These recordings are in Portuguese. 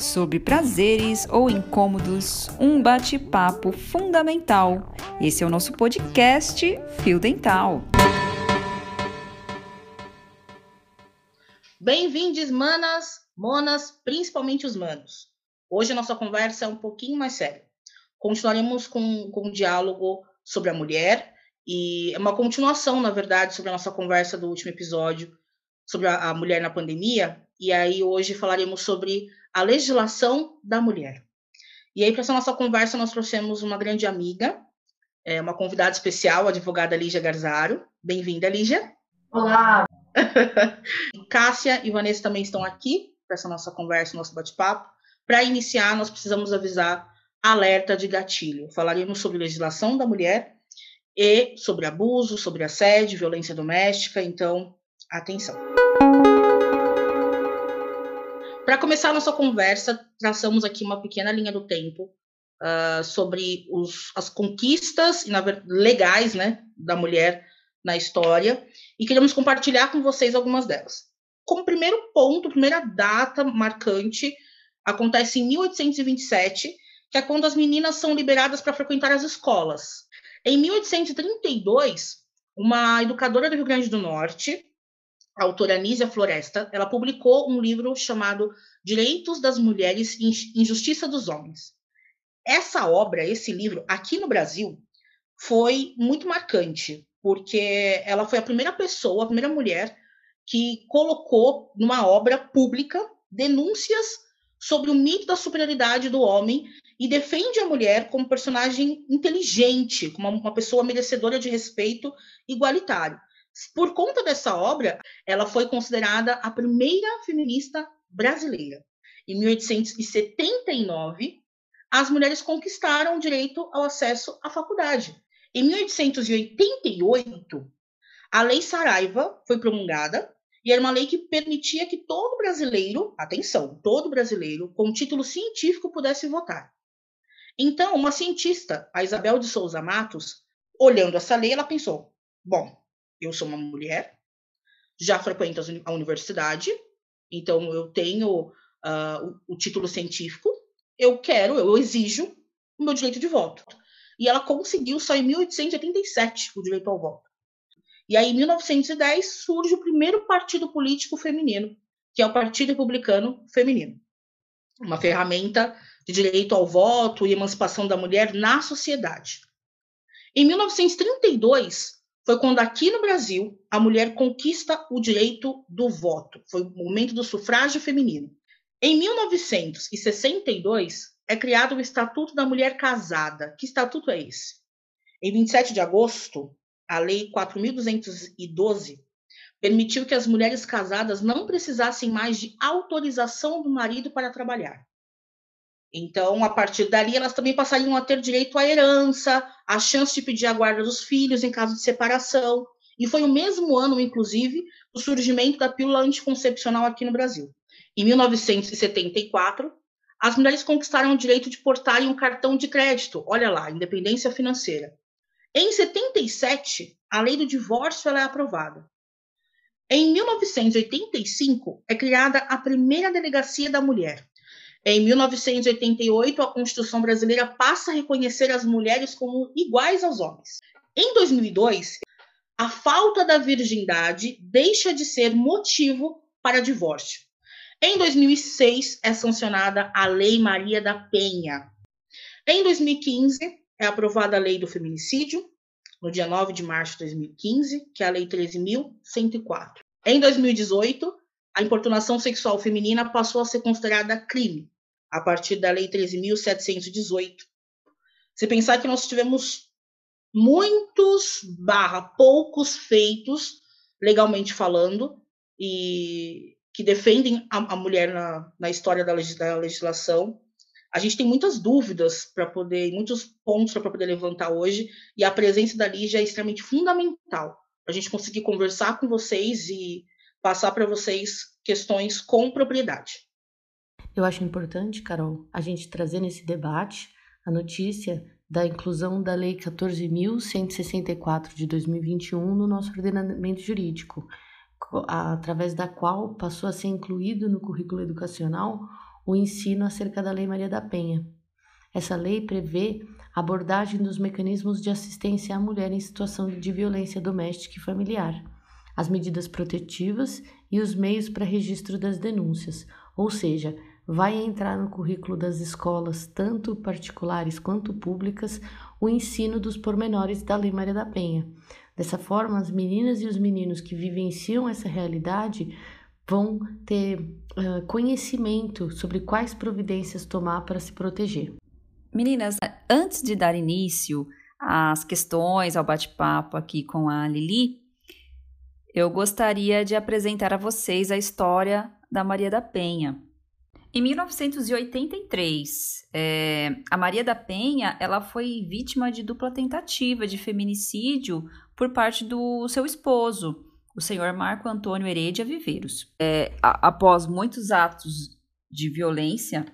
Sobre prazeres ou incômodos, um bate-papo fundamental. Esse é o nosso podcast Fio Dental. Bem-vindos, manas, monas, principalmente os manos. Hoje a nossa conversa é um pouquinho mais séria. Continuaremos com, com um diálogo sobre a mulher e é uma continuação, na verdade, sobre a nossa conversa do último episódio sobre a, a mulher na pandemia. E aí hoje falaremos sobre a legislação da mulher. E aí, para essa nossa conversa, nós trouxemos uma grande amiga, é, uma convidada especial, a advogada Lígia Garzaro. Bem-vinda, Lígia. Olá! Cássia e Vanessa também estão aqui para essa nossa conversa, nosso bate-papo. Para iniciar, nós precisamos avisar alerta de gatilho. Falaremos sobre legislação da mulher e sobre abuso, sobre assédio, violência doméstica. Então, atenção. Para começar a nossa conversa, traçamos aqui uma pequena linha do tempo uh, sobre os, as conquistas legais né, da mulher na história e queremos compartilhar com vocês algumas delas. Como primeiro ponto, primeira data marcante, acontece em 1827, que é quando as meninas são liberadas para frequentar as escolas. Em 1832, uma educadora do Rio Grande do Norte, a autora Nísia Floresta, ela publicou um livro chamado Direitos das Mulheres e Injustiça dos Homens. Essa obra, esse livro, aqui no Brasil, foi muito marcante, porque ela foi a primeira pessoa, a primeira mulher que colocou numa obra pública denúncias sobre o mito da superioridade do homem e defende a mulher como personagem inteligente, como uma pessoa merecedora de respeito igualitário. Por conta dessa obra, ela foi considerada a primeira feminista brasileira. Em 1879, as mulheres conquistaram o direito ao acesso à faculdade. Em 1888, a Lei Saraiva foi promulgada e era uma lei que permitia que todo brasileiro, atenção, todo brasileiro com título científico pudesse votar. Então, uma cientista, a Isabel de Souza Matos, olhando essa lei, ela pensou: bom, eu sou uma mulher, já frequento a universidade, então eu tenho uh, o, o, título científico, eu quero, eu exijo o meu direito de voto. E ela conseguiu só em 1887 o direito ao voto. E aí, em 1910, surge o primeiro partido político feminino, que é o Partido Republicano Feminino. Uma ferramenta de direito ao voto e emancipação da mulher na sociedade. Em 1932, foi quando aqui no Brasil a mulher conquista o direito do voto. Foi o momento do sufrágio feminino. Em 1962 é criado o Estatuto da Mulher Casada. Que estatuto é esse? Em 27 de agosto, a Lei 4.212 permitiu que as mulheres casadas não precisassem mais de autorização do marido para trabalhar. Então, a partir dali, elas também passariam a ter direito à herança, a chance de pedir a guarda dos filhos em caso de separação. E foi o mesmo ano, inclusive, o surgimento da pílula anticoncepcional aqui no Brasil. Em 1974, as mulheres conquistaram o direito de portarem um cartão de crédito. Olha lá, independência financeira. Em 77, a lei do divórcio é aprovada. Em 1985, é criada a primeira delegacia da mulher, em 1988, a Constituição brasileira passa a reconhecer as mulheres como iguais aos homens. Em 2002, a falta da virgindade deixa de ser motivo para divórcio. Em 2006, é sancionada a Lei Maria da Penha. Em 2015, é aprovada a Lei do Feminicídio, no dia 9 de março de 2015, que é a Lei 13.104. Em 2018, a importunação sexual feminina passou a ser considerada crime, a partir da Lei 13.718. Se pensar que nós tivemos muitos barra poucos feitos, legalmente falando, e que defendem a, a mulher na, na história da, da legislação, a gente tem muitas dúvidas para poder, muitos pontos para poder levantar hoje, e a presença da Lígia é extremamente fundamental para a gente conseguir conversar com vocês e passar para vocês questões com propriedade. Eu acho importante, Carol, a gente trazer nesse debate a notícia da inclusão da Lei 14.164 de 2021 no nosso ordenamento jurídico, através da qual passou a ser incluído no currículo educacional o ensino acerca da Lei Maria da Penha. Essa lei prevê a abordagem dos mecanismos de assistência à mulher em situação de violência doméstica e familiar, as medidas protetivas e os meios para registro das denúncias, ou seja, vai entrar no currículo das escolas, tanto particulares quanto públicas, o ensino dos pormenores da Lei Maria da Penha. Dessa forma, as meninas e os meninos que vivenciam essa realidade vão ter uh, conhecimento sobre quais providências tomar para se proteger. Meninas, antes de dar início às questões, ao bate-papo aqui com a Lili, eu gostaria de apresentar a vocês a história da Maria da Penha. Em 1983, é, a Maria da Penha ela foi vítima de dupla tentativa de feminicídio por parte do seu esposo, o senhor Marco Antônio Heredia Viveiros. É, a, após muitos atos de violência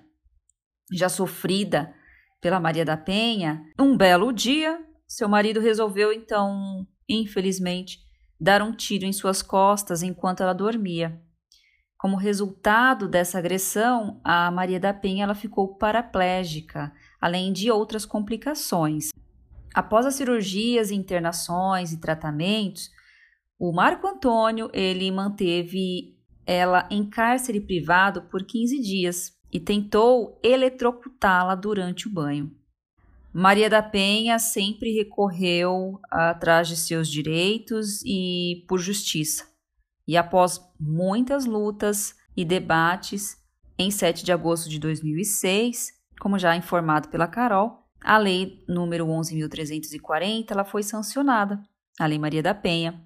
já sofrida pela Maria da Penha, um belo dia, seu marido resolveu então, infelizmente, dar um tiro em suas costas enquanto ela dormia. Como resultado dessa agressão, a Maria da Penha ela ficou paraplégica, além de outras complicações. Após as cirurgias, internações e tratamentos, o Marco Antônio ele manteve ela em cárcere privado por 15 dias e tentou eletrocutá-la durante o banho. Maria da Penha sempre recorreu atrás de seus direitos e por justiça. E após muitas lutas e debates, em 7 de agosto de 2006, como já informado pela Carol, a lei número 11.340 ela foi sancionada, a Lei Maria da Penha.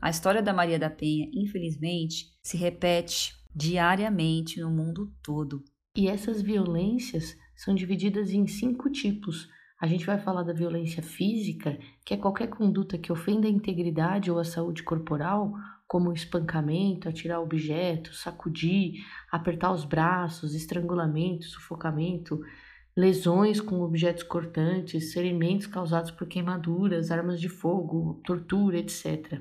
A história da Maria da Penha, infelizmente, se repete diariamente no mundo todo. E essas violências são divididas em cinco tipos. A gente vai falar da violência física, que é qualquer conduta que ofenda a integridade ou a saúde corporal, como espancamento, atirar objetos, sacudir, apertar os braços, estrangulamento, sufocamento, lesões com objetos cortantes, ferimentos causados por queimaduras, armas de fogo, tortura, etc.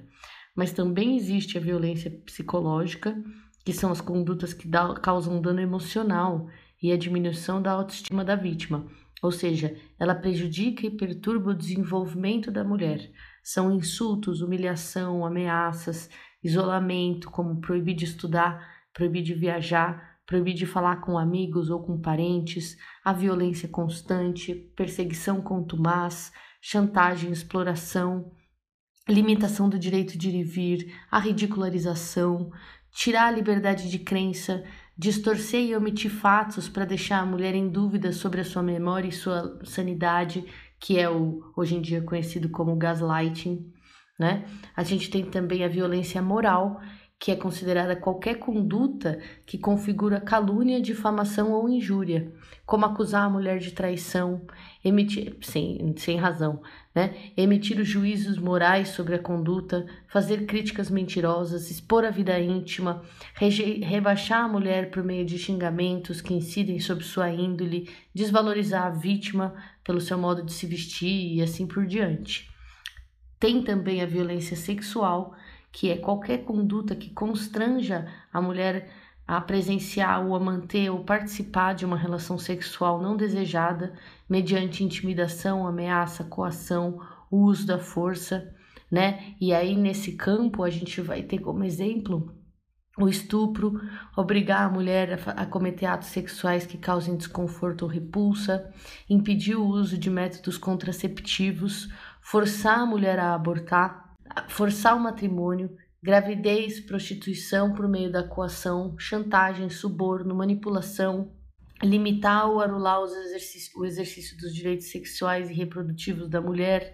Mas também existe a violência psicológica, que são as condutas que causam dano emocional e a diminuição da autoestima da vítima, ou seja, ela prejudica e perturba o desenvolvimento da mulher. São insultos, humilhação, ameaças, isolamento, como proibir de estudar, proibir de viajar, proibir de falar com amigos ou com parentes, a violência constante, perseguição contumaz, chantagem, exploração, limitação do direito de ir e vir, a ridicularização, tirar a liberdade de crença, distorcer e omitir fatos para deixar a mulher em dúvida sobre a sua memória e sua sanidade, que é o hoje em dia conhecido como gaslighting, né? A gente tem também a violência moral, que é considerada qualquer conduta que configura calúnia, difamação ou injúria, como acusar a mulher de traição, emitir sem, sem razão, né? Emitir os juízos morais sobre a conduta, fazer críticas mentirosas, expor a vida íntima, rebaixar a mulher por meio de xingamentos que incidem sobre sua índole, desvalorizar a vítima pelo seu modo de se vestir e assim por diante. Tem também a violência sexual, que é qualquer conduta que constranja a mulher a presenciar ou a manter ou participar de uma relação sexual não desejada mediante intimidação, ameaça, coação, uso da força, né? E aí nesse campo a gente vai ter como exemplo o estupro, obrigar a mulher a, cometer atos sexuais que causem desconforto ou repulsa, impedir o uso de métodos contraceptivos, forçar a mulher a abortar, forçar o matrimônio, gravidez, prostituição por meio da coação, chantagem, suborno, manipulação, limitar ou anular o exercício dos direitos sexuais e reprodutivos da mulher.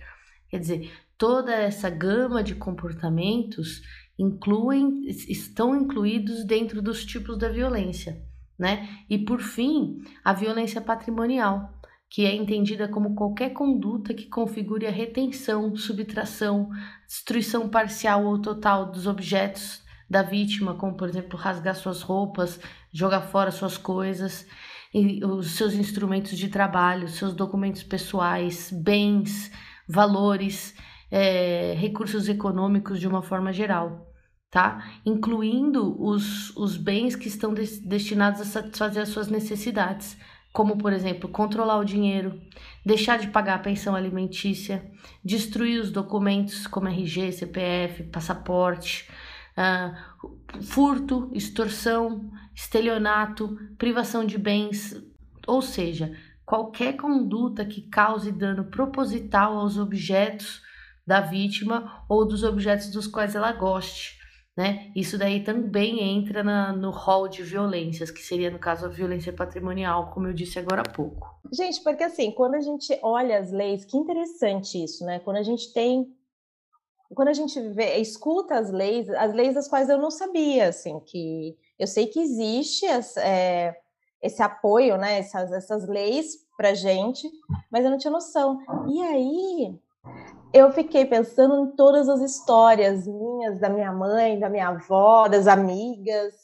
Quer dizer, toda essa gama de comportamentos incluem, estão incluídos dentro dos tipos da violência, né? E por fim, a violência patrimonial, que é entendida como qualquer conduta que configure a retenção, subtração, destruição parcial ou total dos objetos da vítima, como por exemplo rasgar suas roupas, jogar fora suas coisas, os seus instrumentos de trabalho, seus documentos pessoais, bens, valores, é, recursos econômicos de uma forma geral. tá? Incluindo os, os bens que estão des destinados a satisfazer as suas necessidades, como, por exemplo, controlar o dinheiro, deixar de pagar a pensão alimentícia, destruir os documentos como RG, CPF, passaporte, uh, furto, extorsão, estelionato, privação de bens, ou seja, qualquer conduta que cause dano proposital aos objetos da vítima ou dos objetos dos quais ela goste né? Isso daí também entra na, no rol de violências, que seria, no caso, a violência patrimonial, como eu disse agora há pouco. Gente, porque assim, quando a gente olha as leis, que interessante isso, né? Quando a gente tem. Quando a gente vê, escuta as leis, as leis das quais eu não sabia, assim, que eu sei que existe as, é, esse apoio, né? Essas, essas leis pra gente, mas eu não tinha noção. E aí, eu fiquei pensando em todas as histórias minhas, da minha mãe, da minha avó, das amigas,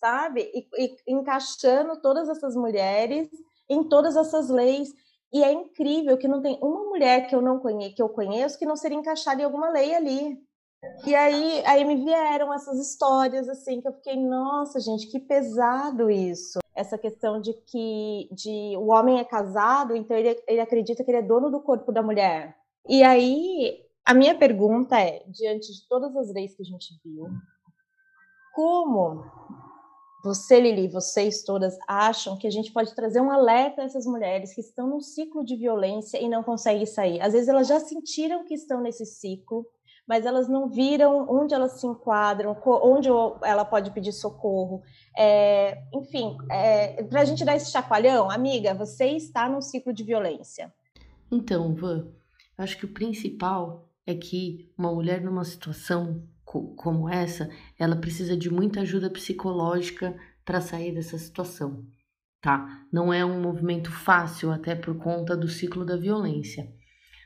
sabe? E, e, encaixando todas essas mulheres em todas essas leis. E é incrível que não tem uma mulher que eu não conheço, que eu conheço que não seria encaixada em alguma lei ali. E aí, aí me vieram essas histórias assim que eu fiquei, nossa, gente, que pesado isso. Essa questão de que de, o homem é casado, então ele, ele acredita que ele é dono do corpo da mulher. E aí, a minha pergunta é, diante de todas as leis que a gente viu, como você, Lili, vocês todas acham que a gente pode trazer um alerta a essas mulheres que estão num ciclo de violência e não conseguem sair? Às vezes elas já sentiram que estão nesse ciclo, mas elas não viram onde elas se enquadram, onde ela pode pedir socorro. É, enfim, é, para a gente dar esse chacoalhão, amiga, você está num ciclo de violência. Então, Van, acho que o principal é que uma mulher numa situação co como essa, ela precisa de muita ajuda psicológica para sair dessa situação, tá? Não é um movimento fácil, até por conta do ciclo da violência.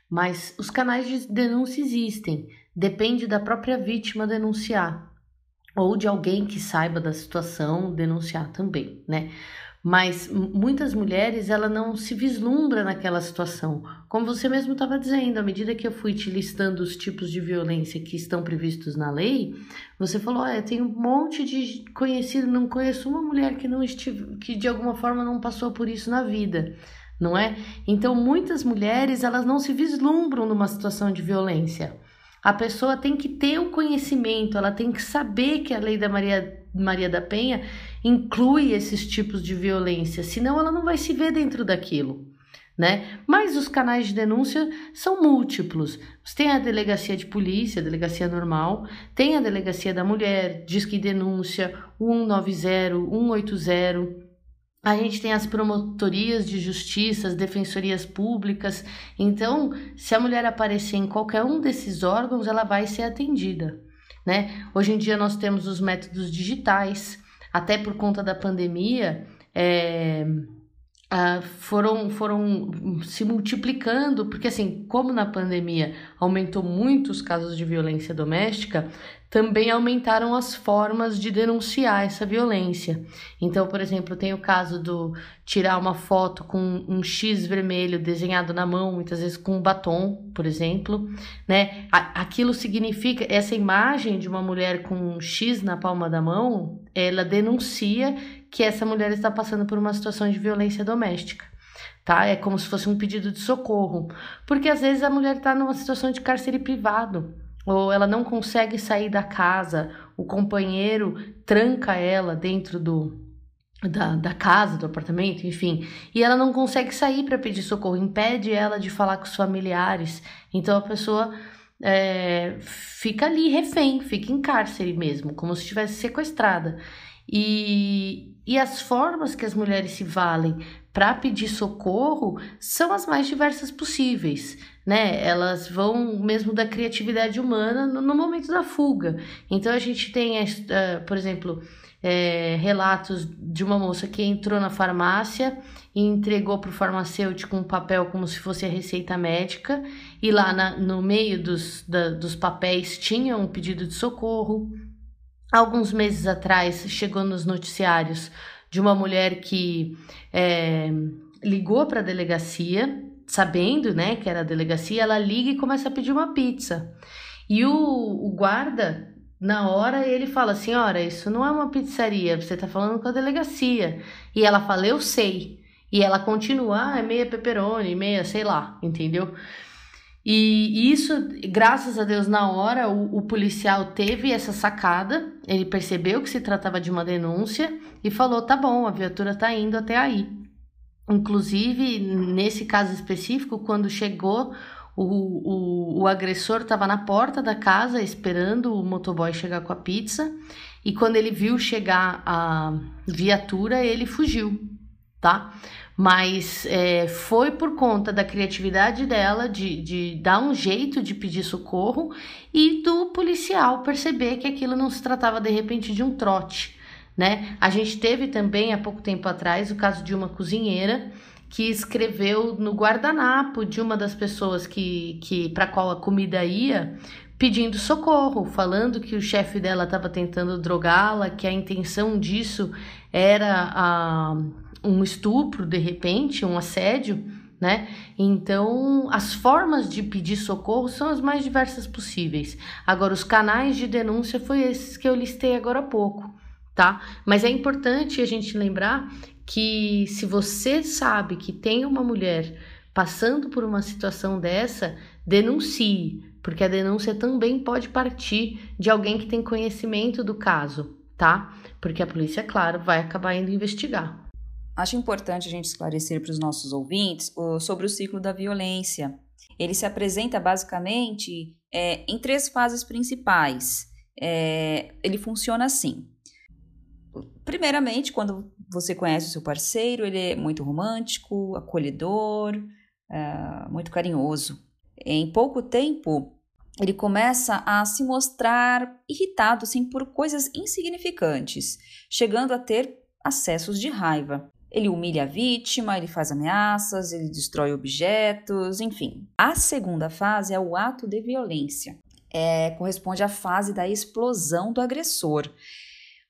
Mas os canais de denúncia existem, depende da própria vítima denunciar ou de alguém que saiba da situação denunciar também, né? Mas muitas mulheres ela não se vislumbra naquela situação. Como você mesmo estava dizendo, à medida que eu fui te listando os tipos de violência que estão previstos na lei, você falou: "Olha, tem um monte de conhecido, não conheço uma mulher que não estive, que de alguma forma não passou por isso na vida" não é? Então, muitas mulheres, elas não se vislumbram numa situação de violência. A pessoa tem que ter o conhecimento, ela tem que saber que a lei da Maria Maria da Penha inclui esses tipos de violência, senão ela não vai se ver dentro daquilo. Né? Mas os canais de denúncia são múltiplos. Tem a delegacia de polícia, a delegacia normal, tem a delegacia da mulher, Disque Denúncia, 190, 180. A gente tem as promotorias de justiça, as defensorias públicas. Então, se a mulher aparecer em qualquer um desses órgãos, ela vai ser atendida né? Hoje em dia nós temos os métodos digitais, até por conta da pandemia, é, Uh, foram, foram se multiplicando, porque assim, como na pandemia aumentou muito os casos de violência doméstica, também aumentaram as formas de denunciar essa violência. Então, por exemplo, tem o caso do tirar uma foto com um X vermelho desenhado na mão, muitas vezes com um batom, por exemplo, né? Aquilo significa essa imagem de uma mulher com um X na palma da mão, ela denuncia que essa mulher está passando por uma situação de violência doméstica. Tá? É como se fosse um pedido de socorro, porque às vezes a mulher está numa situação de cárcere privado, ou ela não consegue sair da casa, o companheiro tranca ela dentro do, da, da casa, do apartamento, enfim, e ela não consegue sair para pedir socorro, impede ela de falar com os familiares. Então a pessoa é, fica ali refém, fica em cárcere mesmo, como se estivesse sequestrada. E, e as formas que as mulheres se valem para pedir socorro são as mais diversas possíveis, né? Elas vão mesmo da criatividade humana no, no momento da fuga. Então a gente tem, uh, por exemplo, é, relatos de uma moça que entrou na farmácia e entregou para o farmacêutico um papel como se fosse a receita médica, e lá na, no meio dos, da, dos papéis tinha um pedido de socorro. Alguns meses atrás chegou nos noticiários de uma mulher que é, ligou para a delegacia, sabendo né, que era a delegacia, ela liga e começa a pedir uma pizza. E o, o guarda Na hora ele fala: Senhora, isso não é uma pizzaria, você tá falando com a delegacia. E ela fala: Eu sei. E ela continua: ah, é meia pepperoni, meia, sei lá, entendeu? E isso, graças a Deus, na hora o, o, policial teve essa sacada, ele percebeu que se tratava de uma denúncia e falou: tá bom, a viatura tá indo até aí. Inclusive, nesse caso específico, quando chegou, o, o, o agressor estava na porta da casa esperando o motoboy chegar com a pizza. E quando ele viu chegar a viatura, ele fugiu, tá? Mas é, foi por conta da criatividade dela de, de dar um jeito de pedir socorro e do policial perceber que aquilo não se tratava de repente de um trote né? A gente teve também há pouco tempo atrás o caso de uma cozinheira que escreveu no guardanapo de uma das pessoas que, que para qual a comida ia, pedindo socorro, falando que o chefe dela estava tentando drogá-la, que a intenção disso era a, um estupro de repente, um assédio, né? Então, as formas de pedir socorro são as mais diversas possíveis. Agora, os canais de denúncia foi esses que eu listei agora há pouco tá? Mas é importante a gente lembrar que se você sabe que tem uma mulher passando por uma situação dessa, denuncie, porque a denúncia também pode partir de alguém que tem conhecimento do caso, tá? Porque a polícia, claro, vai acabar indo investigar. Acho importante a gente esclarecer para os nossos ouvintes sobre o ciclo da violência. Ele se apresenta basicamente é, em três fases principais. É, ele funciona assim: primeiramente, quando você conhece o seu parceiro, ele é muito romântico, acolhedor, uh, muito carinhoso. Em pouco tempo, ele começa a se mostrar irritado assim, por coisas insignificantes, chegando a ter acessos de raiva. Ele humilha a vítima, ele faz ameaças, ele destrói objetos, enfim. A segunda fase é o ato de violência. É, corresponde à fase da explosão do agressor.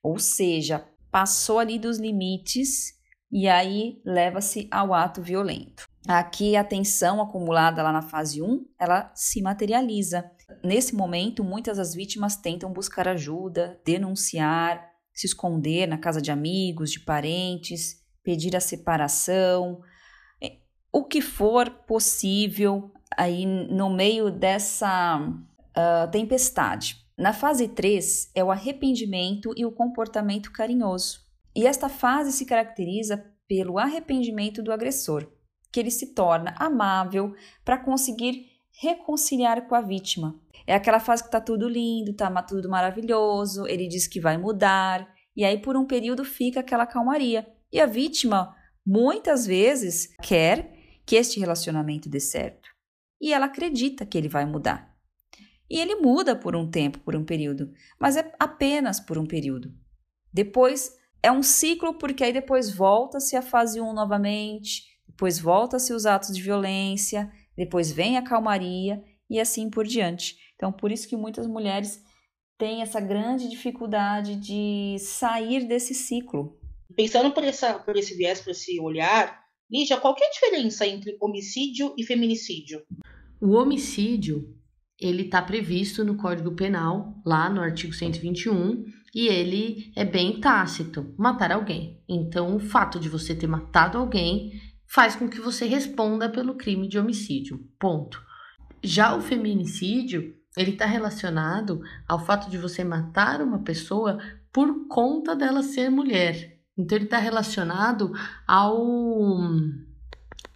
Ou seja, passou ali dos limites e aí leva-se ao ato violento. Aqui a tensão acumulada lá na fase 1, ela se materializa. Nesse momento, muitas das vítimas tentam buscar ajuda, denunciar, se esconder na casa de amigos, de parentes, pedir a separação, é, o que for possível aí no meio dessa uh, tempestade. Na fase 3 é o arrependimento e o comportamento carinhoso. E esta fase se caracteriza pelo arrependimento do agressor, que ele se torna amável para conseguir reconciliar com a vítima. É aquela fase que está tudo lindo, está tudo maravilhoso, ele diz que vai mudar, e aí por um período fica aquela calmaria. E a vítima, muitas vezes, quer que este relacionamento dê certo. E ela acredita que ele vai mudar. E ele muda por um tempo, por um período, mas é apenas por um período. Depois é um ciclo, porque aí depois volta-se a fase 1 novamente, depois volta-se os atos de violência, depois vem a calmaria e assim por diante. Então, por isso que muitas mulheres têm essa grande dificuldade de sair desse ciclo. Pensando por, essa, por esse viés, por esse olhar, Lígia, qual é a diferença entre homicídio e feminicídio? O homicídio ele está previsto no Código Penal, lá no artigo 121, e ele é bem tácito, matar alguém. Então, o fato de você ter matado alguém faz com que você responda pelo crime de homicídio. Ponto. Já o feminicídio, ele está relacionado ao fato de você matar uma pessoa por conta dela ser mulher. Então, ele está relacionado ao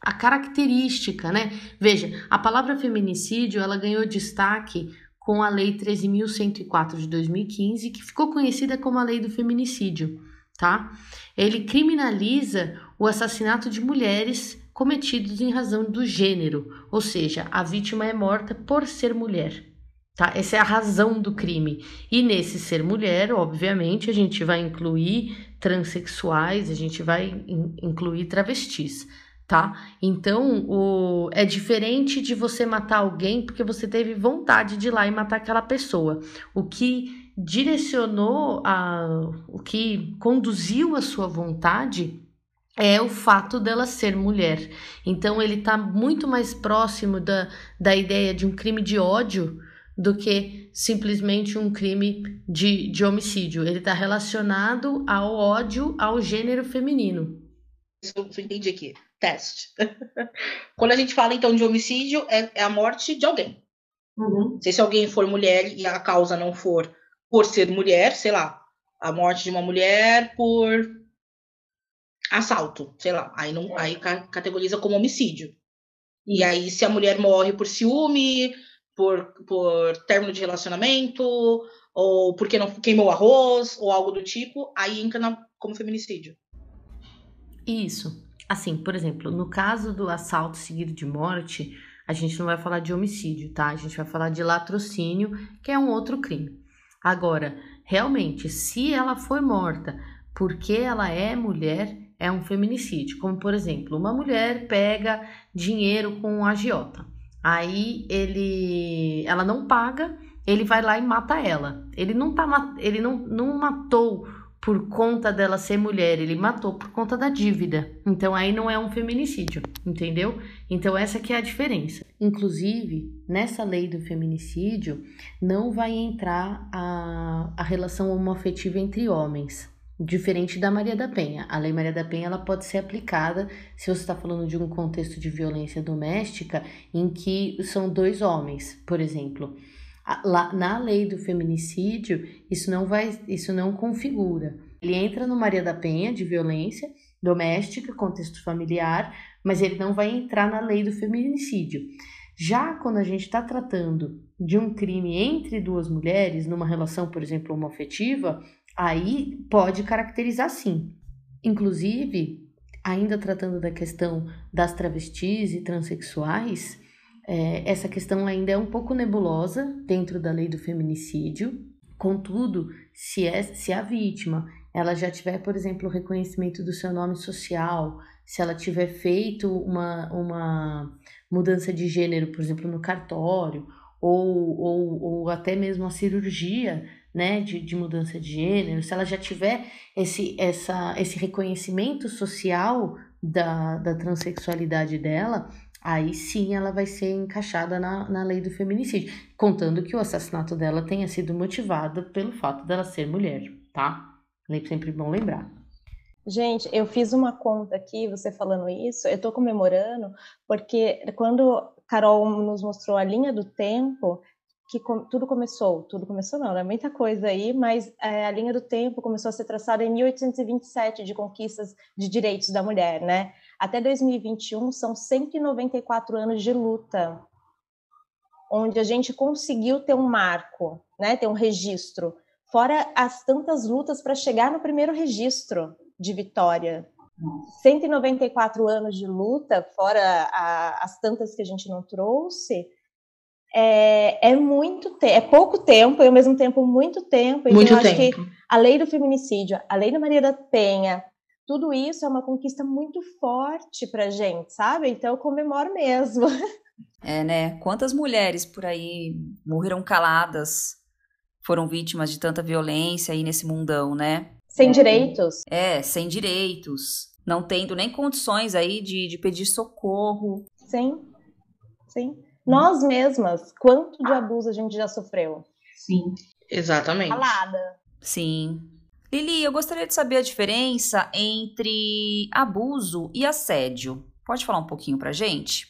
a característica, né? Veja, a palavra feminicídio ela ganhou destaque com a Lei 13.104 de 2015, que ficou conhecida como a Lei do Feminicídio, tá? Ele criminaliza o assassinato de mulheres cometidos em razão do gênero, ou seja, a vítima é morta por ser mulher. Tá? Essa é a razão do crime. E nesse ser mulher, obviamente, a gente vai incluir transexuais, a gente vai incluir travestis tá? Então, o, é diferente de você matar alguém porque você teve vontade de ir lá e matar aquela pessoa. O que direcionou a o que conduziu a sua vontade é o fato dela ser mulher. Então ele está muito mais próximo da, da ideia de um crime de ódio do que simplesmente um crime de, de homicídio. Ele está relacionado ao ódio ao gênero feminino. Isso eu entendi aqui. Teste. Quando a gente fala então de homicídio, é, é a morte de alguém. Uhum. Se alguém for mulher e a causa não for por ser mulher, sei lá, a morte de uma mulher por assalto, sei lá, aí não, aí categoriza como homicídio. E aí se a mulher morre por ciúme, por, por término de relacionamento, ou porque não queimou arroz, ou algo do tipo, aí entra como feminicídio. Isso. Assim, por exemplo, no caso do assalto seguido de morte, a gente não vai falar de homicídio, tá? A gente vai falar de latrocínio, que é um outro crime. Agora, realmente, se ela foi morta porque ela é mulher, é um feminicídio. Como, por exemplo, uma mulher pega dinheiro com um agiota. Aí ele, ela não paga, ele vai lá e mata ela. Ele não tá, ele não, não matou por conta dela ser mulher, ele matou por conta da dívida. Então aí não é um feminicídio, entendeu? Então essa que é a diferença. Inclusive, nessa lei do feminicídio não vai entrar a, a relação homoafetiva entre homens. Diferente da Maria da Penha. A Lei Maria da Penha ela pode ser aplicada se você está falando de um contexto de violência doméstica em que são dois homens, por exemplo. Na lei do feminicídio, isso não vai, isso não configura. Ele entra no Maria da Penha de violência doméstica, contexto familiar, mas ele não vai entrar na lei do feminicídio. Já quando a gente está tratando de um crime entre duas mulheres, numa relação, por exemplo, homoafetiva, aí pode caracterizar sim. Inclusive, ainda tratando da questão das travestis e transexuais, é, essa questão ainda é um pouco nebulosa dentro da lei do feminicídio. Contudo, se, é, se a vítima ela já tiver, por exemplo, o reconhecimento do seu nome social, se ela tiver feito uma, uma mudança de gênero, por exemplo, no cartório, ou, ou, ou até mesmo a cirurgia né, de, de mudança de gênero, se ela já tiver esse, essa, esse reconhecimento social da, da transexualidade dela, aí sim ela vai ser encaixada na, na lei do feminicídio, contando que o assassinato dela tenha sido motivado pelo fato dela ser mulher, tá? Sempre bom lembrar. Gente, eu fiz uma conta aqui, você falando isso, eu tô comemorando, porque quando Carol nos mostrou a linha do tempo, que tudo começou, tudo começou não, é muita coisa aí, mas é, a linha do tempo começou a ser traçada em 1827 de conquistas de direitos da mulher, né? Até 2021 são 194 anos de luta, onde a gente conseguiu ter um marco, né? Ter um registro, fora as tantas lutas para chegar no primeiro registro de vitória. 194 anos de luta, fora a, as tantas que a gente não trouxe, é, é muito é pouco tempo e ao mesmo tempo muito tempo. Então, muito eu tempo. acho que a lei do feminicídio, a lei da Maria da Penha, tudo isso é uma conquista muito forte pra gente, sabe? Então eu comemoro mesmo. É, né? Quantas mulheres por aí morreram caladas, foram vítimas de tanta violência aí nesse mundão, né? Sem direitos. É, sem direitos. Não tendo nem condições aí de, de pedir socorro. Sim, sim. Nós mesmas, quanto de abuso a gente já sofreu? Sim, exatamente. Calada. Sim. Lili, eu gostaria de saber a diferença entre abuso e assédio. Pode falar um pouquinho pra gente?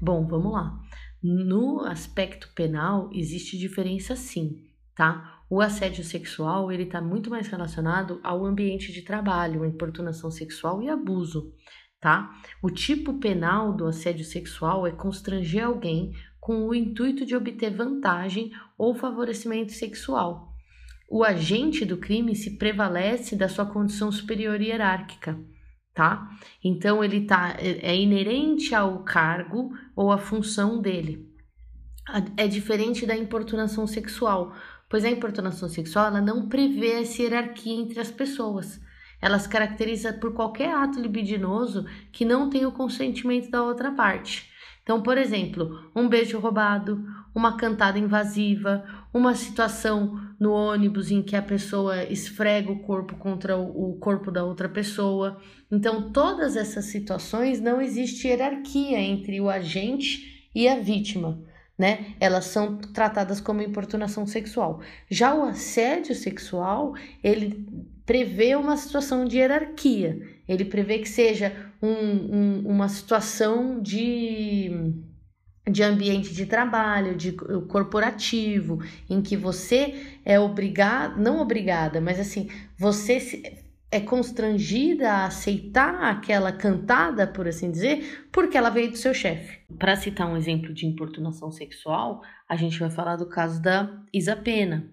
Bom, vamos lá. No aspecto penal existe diferença sim, tá? O assédio sexual ele está muito mais relacionado ao ambiente de trabalho, importunação sexual e abuso tá? O tipo penal do assédio sexual é constranger alguém com o intuito de obter vantagem ou favorecimento sexual. O agente do crime se prevalece da sua condição superior hierárquica, tá? Então ele tá é, é inerente ao cargo ou à função dele. É diferente da importunação sexual, pois a importunação sexual ela não prevê essa hierarquia entre as pessoas. Ela se caracteriza por qualquer ato libidinoso que não tenha o consentimento da outra parte. Então, por exemplo, um beijo roubado, uma cantada invasiva, uma situação no ônibus em que a pessoa esfrega o corpo contra o corpo da outra pessoa. Então, todas essas situações não existe hierarquia entre o agente e a vítima. né? Elas são tratadas como importunação sexual. Já o assédio sexual, ele prevê uma situação de hierarquia. Ele prevê que seja um, um, uma situação de, de ambiente de trabalho, de corporativo, em que você é obrigada, não obrigada, mas assim, você se, é constrangida a aceitar aquela cantada, por assim dizer, porque ela veio do seu chefe. Para citar um exemplo de importunação sexual, a gente vai falar do caso da Isa Pena,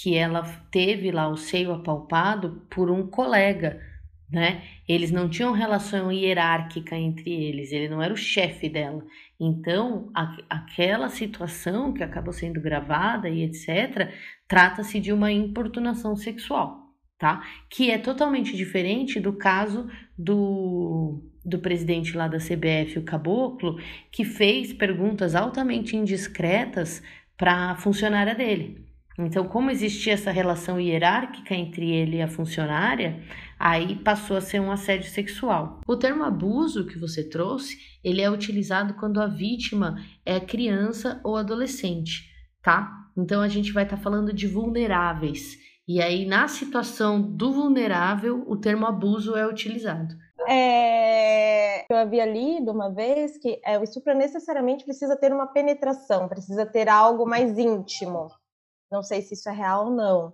que ela teve lá o seio apalpado por um colega, né? Eles não tinham relação hierárquica entre eles, ele não era o chefe dela. Então, a, aquela situação que acabou sendo gravada e etc, trata-se de uma importunação sexual tá? Que é totalmente diferente do caso do, do presidente lá da CBF, o Caboclo, que fez perguntas altamente indiscretas para a funcionária dele. Então, como existia essa relação hierárquica entre ele e a funcionária, aí passou a ser um assédio sexual. O termo abuso que você trouxe, ele é utilizado quando a vítima é criança ou adolescente, tá? Então a gente vai estar tá falando de vulneráveis. E aí, na situação do vulnerável, o termo abuso é utilizado. É, eu havia lido uma vez que é, o estupro necessariamente precisa ter uma penetração, precisa ter algo mais íntimo. Não sei se isso é real ou não.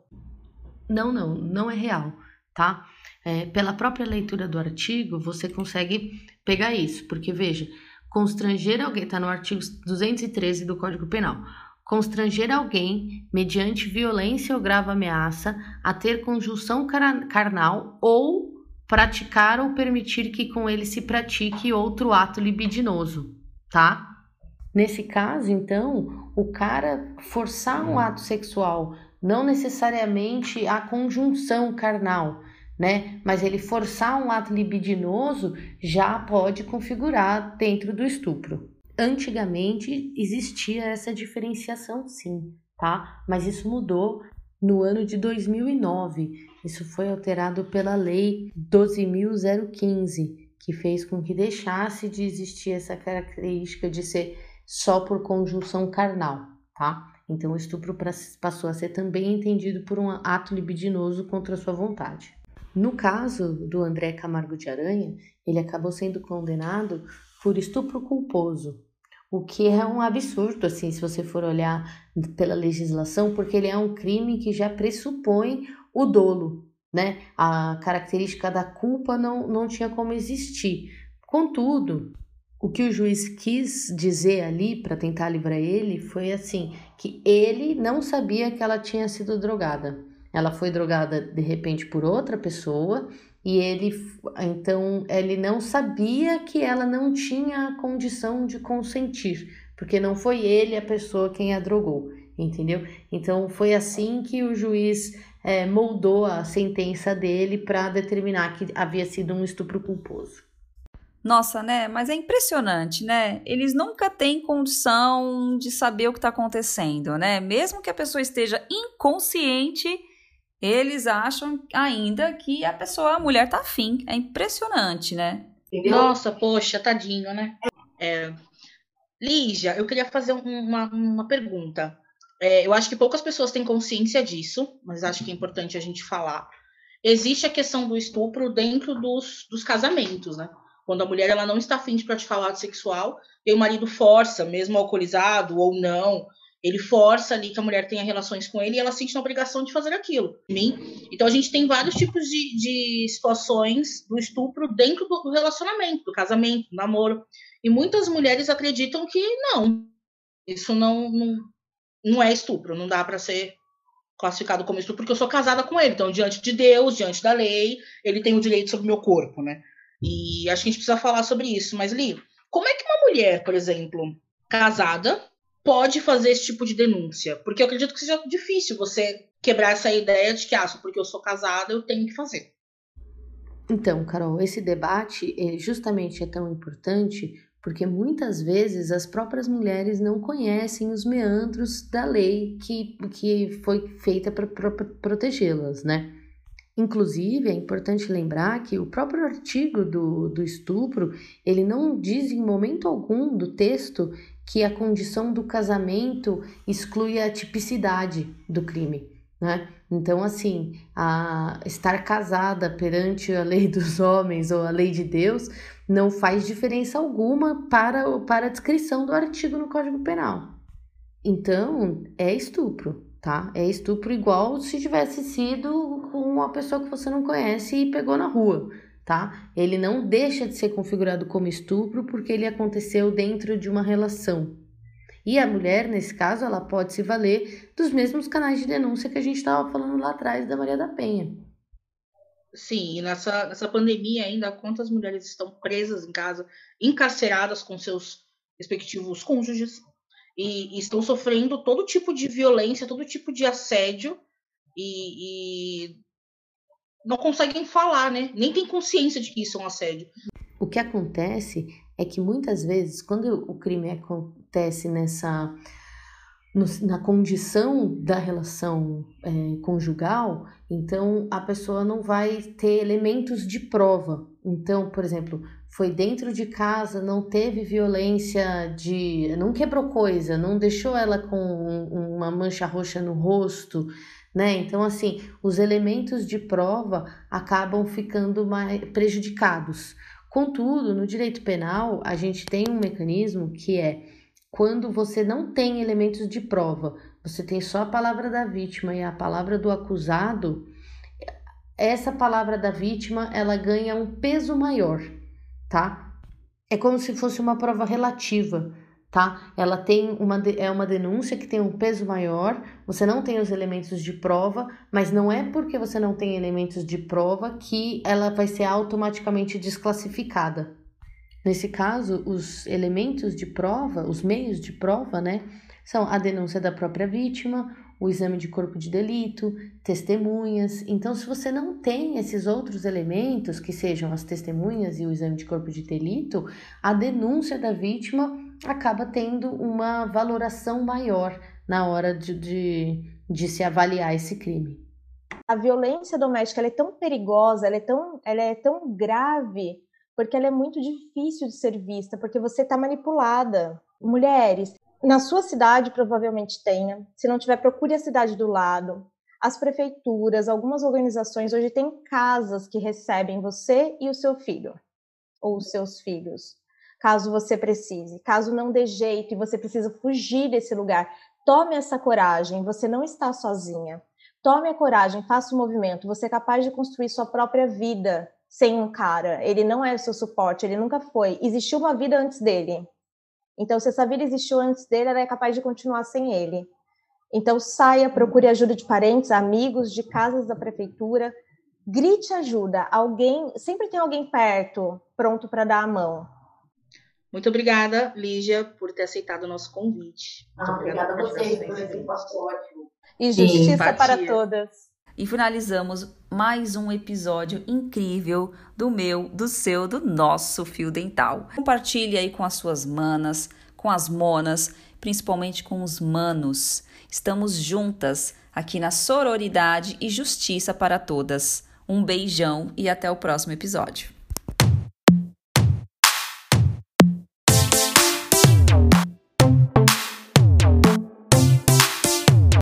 Não, não, não é real, tá? É, pela própria leitura do artigo, você consegue pegar isso, porque veja, constranger alguém, está no artigo 213 do Código Penal constranger alguém, mediante violência ou grave ameaça, a ter conjunção carnal ou praticar ou permitir que com ele se pratique outro ato libidinoso, tá? Nesse caso, então, o cara forçar um ato sexual, não necessariamente a conjunção carnal, né? Mas ele forçar um ato libidinoso já pode configurar dentro do estupro. Antigamente existia essa diferenciação, sim, tá? Mas isso mudou no ano de 2009. Isso foi alterado pela Lei 12.015, que fez com que deixasse de existir essa característica de ser só por conjunção carnal, tá? Então, o estupro passou a ser também entendido por um ato libidinoso contra a sua vontade. No caso do André Camargo de Aranha, ele acabou sendo condenado por estupro culposo, o que é um absurdo, assim, se você for olhar pela legislação, porque ele é um crime que já pressupõe o dolo, né? A característica da culpa não, não tinha como existir. Contudo, o que o juiz quis dizer ali para tentar livrar ele foi assim, que ele não sabia que ela tinha sido drogada. Ela foi drogada de repente por outra pessoa e ele então ele não sabia que ela não tinha a condição de consentir, porque não foi ele a pessoa quem a drogou, entendeu? Então foi assim que o juiz é, moldou a sentença dele para determinar que havia sido um estupro culposo. Nossa, né? Mas é impressionante, né? Eles nunca têm condição de saber o que está acontecendo, né? Mesmo que a pessoa esteja inconsciente, eles acham ainda que a pessoa, a mulher tá afim. É impressionante, né? Nossa, poxa, tadinho, né? É, Lígia, eu queria fazer uma, uma pergunta. É, eu acho que poucas pessoas têm consciência disso, mas acho que é importante a gente falar. Existe a questão do estupro dentro dos, dos casamentos, né? Quando a mulher ela não está afim de praticar o ato sexual, e o marido força, mesmo alcoolizado ou não, ele força ali que a mulher tenha relações com ele e ela sente a obrigação de fazer aquilo. Então a gente tem vários tipos de, de situações do estupro dentro do, do relacionamento, do casamento, do namoro. E muitas mulheres acreditam que não, isso não, não, não é estupro, não dá para ser classificado como estupro, porque eu sou casada com ele. Então, diante de Deus, diante da lei, ele tem o direito sobre o meu corpo, né? E acho que a gente precisa falar sobre isso. Mas, Li, como é que uma mulher, por exemplo, casada, pode fazer esse tipo de denúncia? Porque eu acredito que seja difícil você quebrar essa ideia de que, ah, só porque eu sou casada, eu tenho que fazer. Então, Carol, esse debate justamente é tão importante porque muitas vezes as próprias mulheres não conhecem os meandros da lei que, que foi feita para protegê-las, né? Inclusive, é importante lembrar que o próprio artigo do, do estupro, ele não diz em momento algum do texto que a condição do casamento exclui a tipicidade do crime. Né? Então, assim, a estar casada perante a lei dos homens ou a lei de Deus não faz diferença alguma para, para a descrição do artigo no Código Penal. Então, é estupro, tá? É estupro igual se tivesse sido com uma pessoa que você não conhece e pegou na rua, tá? Ele não deixa de ser configurado como estupro porque ele aconteceu dentro de uma relação, e a mulher, nesse caso, ela pode se valer dos mesmos canais de denúncia que a gente estava falando lá atrás da Maria da Penha. Sim, e nessa, nessa pandemia ainda, quantas mulheres estão presas em casa, encarceradas com seus respectivos cônjuges, e, e estão sofrendo todo tipo de violência, todo tipo de assédio, e, e não conseguem falar, né? Nem tem consciência de que isso é um assédio. O que acontece é que muitas vezes, quando o crime acontece nessa no, na condição da relação é, conjugal, então a pessoa não vai ter elementos de prova. Então, por exemplo, foi dentro de casa, não teve violência de. não quebrou coisa, não deixou ela com uma mancha roxa no rosto, né? Então, assim, os elementos de prova acabam ficando mais prejudicados. Contudo, no direito penal, a gente tem um mecanismo que é quando você não tem elementos de prova, você tem só a palavra da vítima e a palavra do acusado, essa palavra da vítima, ela ganha um peso maior, tá? É como se fosse uma prova relativa tá? Ela tem uma é uma denúncia que tem um peso maior, você não tem os elementos de prova, mas não é porque você não tem elementos de prova que ela vai ser automaticamente desclassificada. Nesse caso, os elementos de prova, os meios de prova, né, são a denúncia da própria vítima, o exame de corpo de delito, testemunhas. Então, se você não tem esses outros elementos, que sejam as testemunhas e o exame de corpo de delito, a denúncia da vítima acaba tendo uma valoração maior na hora de, de, de se avaliar esse crime. A violência doméstica é tão perigosa, ela é tão, ela é tão grave, porque ela é muito difícil de ser vista, porque você está manipulada. Mulheres, na sua cidade provavelmente tenha, se não tiver, procure a cidade do lado. As prefeituras, algumas organizações hoje têm casas que recebem você e o seu filho, ou os seus filhos caso você precise. Caso não dê jeito e você precisa fugir desse lugar, tome essa coragem, você não está sozinha. Tome a coragem, faça o movimento, você é capaz de construir sua própria vida sem um cara. Ele não é seu suporte, ele nunca foi. Existiu uma vida antes dele. Então, se essa vida existiu antes dele, ela é capaz de continuar sem ele. Então, saia, procure ajuda de parentes, amigos, de casas da prefeitura. Grite ajuda. Alguém, sempre tem alguém perto, pronto para dar a mão. Muito obrigada, Lígia, por ter aceitado o nosso convite. Ah, obrigada a vocês por esse espaço ótimo. E justiça para todas. E finalizamos mais um episódio incrível do meu, do seu, do nosso fio dental. Compartilhe aí com as suas manas, com as monas, principalmente com os manos. Estamos juntas aqui na sororidade e justiça para todas. Um beijão e até o próximo episódio.